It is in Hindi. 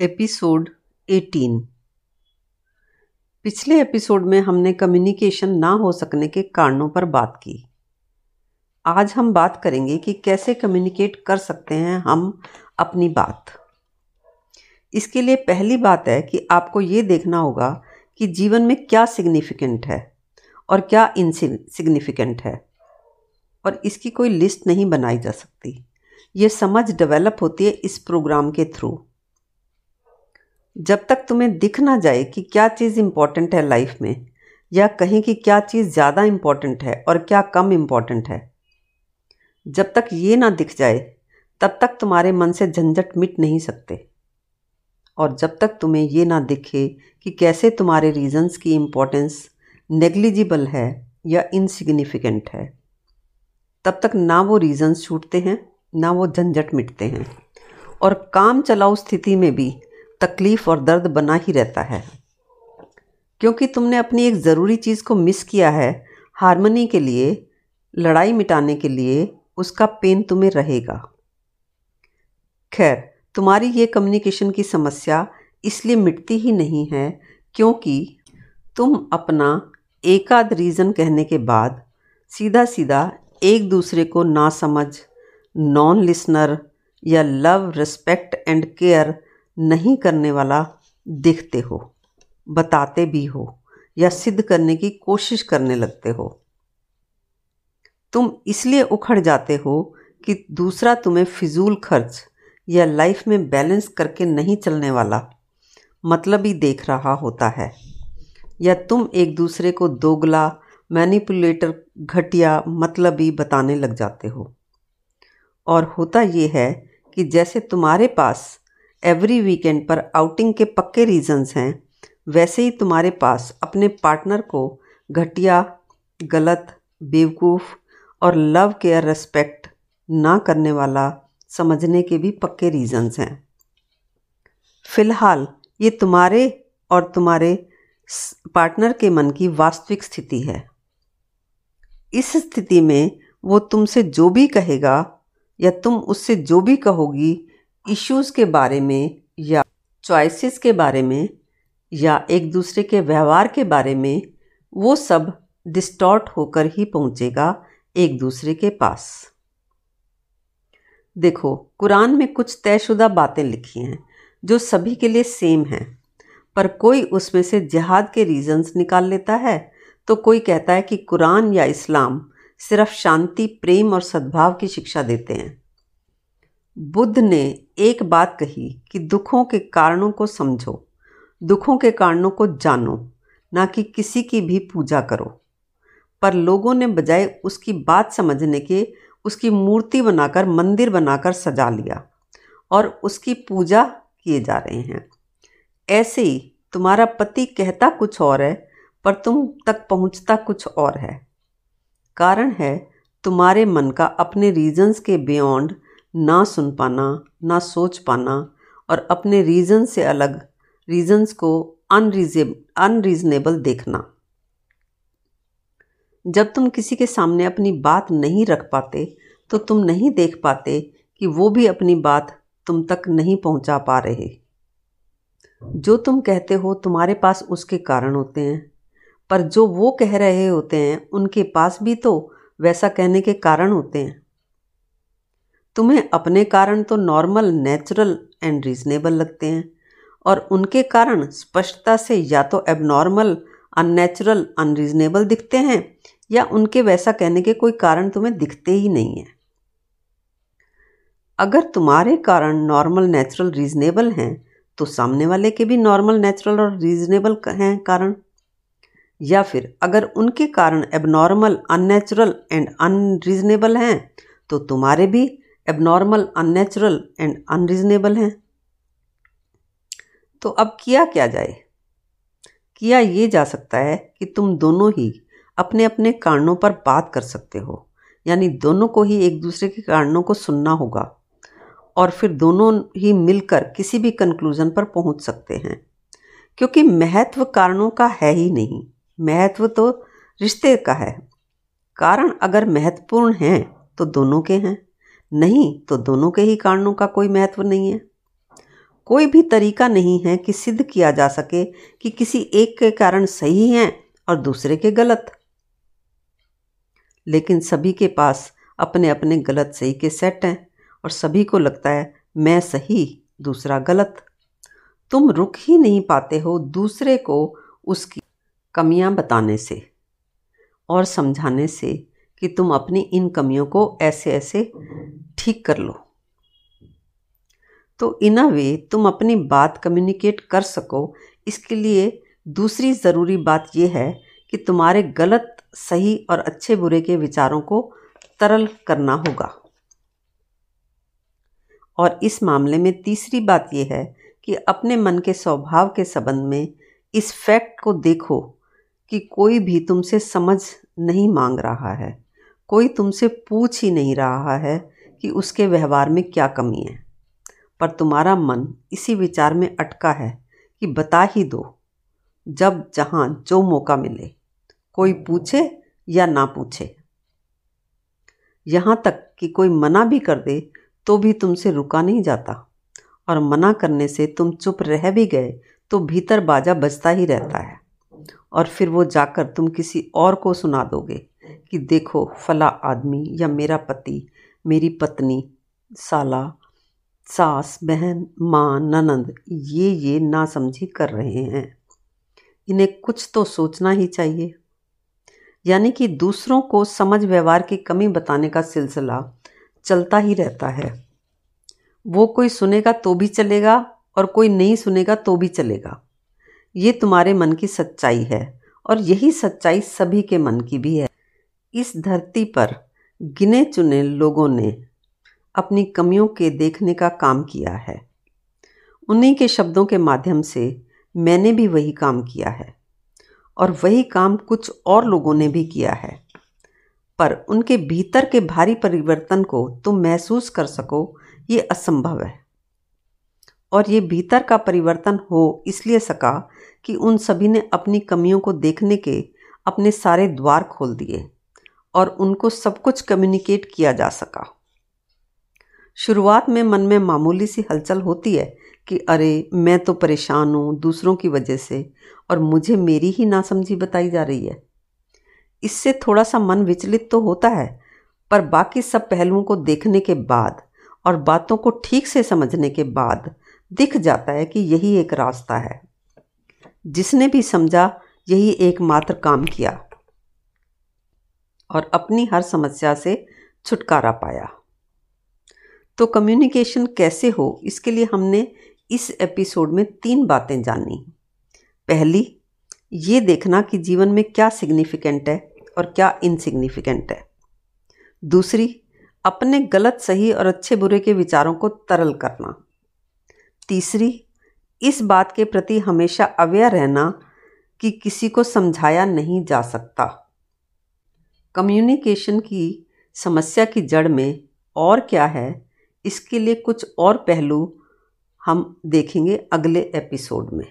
एपिसोड 18 पिछले एपिसोड में हमने कम्युनिकेशन ना हो सकने के कारणों पर बात की। आज हम बात करेंगे कि कैसे कम्युनिकेट कर सकते हैं हम अपनी बात। इसके लिए पहली बात है कि आपको ये देखना होगा कि जीवन में क्या सिग्निफिकेंट है और क्या इनसिग्निफिकेंट है। और इसकी कोई लिस्ट नहीं बनाई जा सकती। ये समझ डेवलप होती है इस प्रोग्राम के थ्रू। जब तक तुम्हें दिख ना जाए कि क्या चीज़ इंपॉर्टेंट है लाइफ में, या कहीं कि क्या चीज़ ज़्यादा इंपॉर्टेंट है और क्या कम इंपॉर्टेंट है, जब तक ये ना दिख जाए, तब तक तुम्हारे मन से झंझट मिट नहीं सकते। और जब तक तुम्हें ये ना दिखे कि कैसे तुम्हारे रीजंस की इम्पोर्टेंस नेग्लिजिबल है या इनसिग्निफिकेंट है, तब तक ना वो रीजंस छूटते हैं, ना वो झंझट मिटते हैं। और काम चलाऊ स्थिति में भी तकलीफ़ और दर्द बना ही रहता है। क्योंकि तुमने अपनी एक ज़रूरी चीज़ को मिस किया है, हारमोनी के लिए, लड़ाई मिटाने के लिए, उसका पेन तुम्हें रहेगा। खैर, तुम्हारी ये कम्युनिकेशन की समस्या इसलिए मिटती ही नहीं है क्योंकि तुम अपना एक आध रीज़न कहने के बाद सीधा सीधा एक दूसरे को ना समझ नॉन लिसनर या लव रिस्पेक्ट एंड केयर नहीं करने वाला दिखते हो, बताते भी हो या सिद्ध करने की कोशिश करने लगते हो। तुम इसलिए उखड़ जाते हो कि दूसरा तुम्हें फिजूल खर्च या लाइफ में बैलेंस करके नहीं चलने वाला मतलब ही देख रहा होता है। या तुम एक दूसरे को दोगला, मैनिपुलेटर, घटिया मतलब ही बताने लग जाते हो। और होता ये है कि जैसे तुम्हारे पास एवरी वीकेंड पर आउटिंग के पक्के रीजंस हैं, वैसे ही तुम्हारे पास अपने पार्टनर को घटिया, गलत, बेवकूफ़ और लव केयर रेस्पेक्ट ना करने वाला समझने के भी पक्के रीजंस हैं। फ़िलहाल ये तुम्हारे और तुम्हारे पार्टनर के मन की वास्तविक स्थिति है। इस स्थिति में वो तुमसे जो भी कहेगा या तुम उससे जो भी कहोगी इश्यूज़ के बारे में या चॉइसेस के बारे में या एक दूसरे के व्यवहार के बारे में, वो सब डिस्टॉर्ट होकर ही पहुंचेगा एक दूसरे के पास। देखो, कुरान में कुछ तयशुदा बातें लिखी हैं, जो सभी के लिए सेम हैं, पर कोई उसमें से जिहाद के रीजंस निकाल लेता है तो कोई कहता है कि कुरान या इस्लाम सिर्फ़ शांति, प्रेम और सद्भाव की शिक्षा देते हैं। बुद्ध ने एक बात कही कि दुखों के कारणों को समझो, दुखों के कारणों को जानो, ना कि किसी की भी पूजा करो। पर लोगों ने बजाय उसकी बात समझने के उसकी मूर्ति बनाकर, मंदिर बनाकर सजा लिया और उसकी पूजा किए जा रहे हैं। ऐसे ही तुम्हारा पति कहता कुछ और है, पर तुम तक पहुँचता कुछ और है। कारण है तुम्हारे मन का अपने रीजंस के बियॉन्ड ना सुन पाना, ना सोच पाना और अपने रीज़न से अलग रीज़न्स को अनरीजे अनरीजनेबल देखना। जब तुम किसी के सामने अपनी बात नहीं रख पाते तो तुम नहीं देख पाते कि वो भी अपनी बात तुम तक नहीं पहुँचा पा रहे। जो तुम कहते हो तुम्हारे पास उसके कारण होते हैं, पर जो वो कह रहे होते हैं उनके पास भी तो वैसा कहने के कारण होते हैं। तुम्हें अपने कारण तो नॉर्मल नेचुरल एंड रीजनेबल लगते हैं और उनके कारण स्पष्टता से या तो एबनॉर्मल अननेचुरल अनरीजनेबल दिखते हैं या उनके वैसा कहने के कोई कारण तुम्हें दिखते ही नहीं हैं। अगर तुम्हारे कारण नॉर्मल नेचुरल रीजनेबल हैं तो सामने वाले के भी नॉर्मल नेचुरल और रीजनेबल हैं कारण। या फिर अगर उनके कारण एबनॉर्मल अननेचुरल एंड अनरीजनेबल हैं तो तुम्हारे भी एबनॉर्मल अननेचुरल एंड अनरीजनेबल हैं। तो अब किया क्या जाए? किया ये जा सकता है कि तुम दोनों ही अपने अपने कारणों पर बात कर सकते हो। यानी दोनों को ही एक दूसरे के कारणों को सुनना होगा और फिर दोनों ही मिलकर किसी भी कंक्लूजन पर पहुँच सकते हैं। क्योंकि महत्व कारणों का है ही नहीं। महत्व तो रिश्ते का है। कारण अगर महत्वपूर्ण हैं तो दोनों के हैं। नहीं तो दोनों के ही कारणों का कोई महत्व नहीं है। कोई भी तरीका नहीं है कि सिद्ध किया जा सके कि किसी एक के कारण सही हैं और दूसरे के गलत। लेकिन सभी के पास अपने अपने गलत सही के सेट हैं और सभी को लगता है, मैं सही, दूसरा गलत। तुम रुक ही नहीं पाते हो दूसरे को उसकी कमियाँ बताने से और समझाने से। कि तुम अपनी इन कमियों को ऐसे ऐसे ठीक कर लो। तो इन अ वे तुम अपनी बात कम्युनिकेट कर सको। इसके लिए दूसरी ज़रूरी बात यह है कि तुम्हारे गलत, सही और अच्छे बुरे के विचारों को तरल करना होगा। और इस मामले में तीसरी बात यह है कि अपने मन के स्वभाव के संबंध में इस फैक्ट को देखो कि कोई भी तुमसे समझ नहीं मांग रहा है। कोई तुमसे पूछ ही नहीं रहा है कि उसके व्यवहार में क्या कमी है। पर तुम्हारा मन इसी विचार में अटका है कि बता ही दो, जब जहाँ जो मौका मिले, कोई पूछे या ना पूछे। यहाँ तक कि कोई मना भी कर दे तो भी तुमसे रुका नहीं जाता, और मना करने से तुम चुप रह भी गए तो भीतर बाजा बजता ही रहता है, और फिर वो जाकर तुम किसी और को सुना दोगे। कि देखो, फला आदमी या मेरा पति, मेरी पत्नी, साला, सास, बहन, माँ, ननंद, ये ये ना समझी कर रहे हैं। इन्हें कुछ तो सोचना ही चाहिए। यानी कि दूसरों को समझ व्यवहार की कमी बताने का सिलसिला चलता ही रहता है। वो कोई सुनेगा तो भी चलेगा और कोई नहीं सुनेगा तो भी चलेगा। ये तुम्हारे मन की सच्चाई है और यही सच्चाई सभी के मन की भी है। इस धरती पर गिने चुने लोगों ने अपनी कमियों के देखने का काम किया है। उन्हीं के शब्दों के माध्यम से मैंने भी वही काम किया है और वही काम कुछ और लोगों ने भी किया है। पर उनके भीतर के भारी परिवर्तन को तुम महसूस कर सको, ये असंभव है। और ये भीतर का परिवर्तन हो इसलिए सका कि उन सभी ने अपनी कमियों को देखने के अपने सारे द्वार खोल दिए। और उनको सब कुछ कम्युनिकेट किया जा सका। शुरुआत में मन में मामूली सी हलचल होती है कि अरे, मैं तो परेशान हूँ दूसरों की वजह से और मुझे मेरी ही नासमझी बताई जा रही है। इससे थोड़ा सा मन विचलित तो होता है, पर बाकी सब पहलुओं को देखने के बाद और बातों को ठीक से समझने के बाद दिख जाता है कि यही एक रास्ता है। जिसने भी समझा, यही एकमात्र काम किया। और अपनी हर समस्या से छुटकारा पाया। तो कम्युनिकेशन कैसे हो, इसके लिए हमने इस एपिसोड में तीन बातें जानी। पहली, ये देखना कि जीवन में क्या सिग्निफिकेंट है और क्या इनसिग्निफिकेंट है। दूसरी, अपने गलत, सही और अच्छे, बुरे के विचारों को तरल करना। तीसरी, इस बात के प्रति हमेशा अवेयर रहना कि किसी को समझाया नहीं जा सकता। कम्युनिकेशन की समस्या की जड़ में और क्या है, इसके लिए कुछ और पहलू हम देखेंगे अगले एपिसोड में।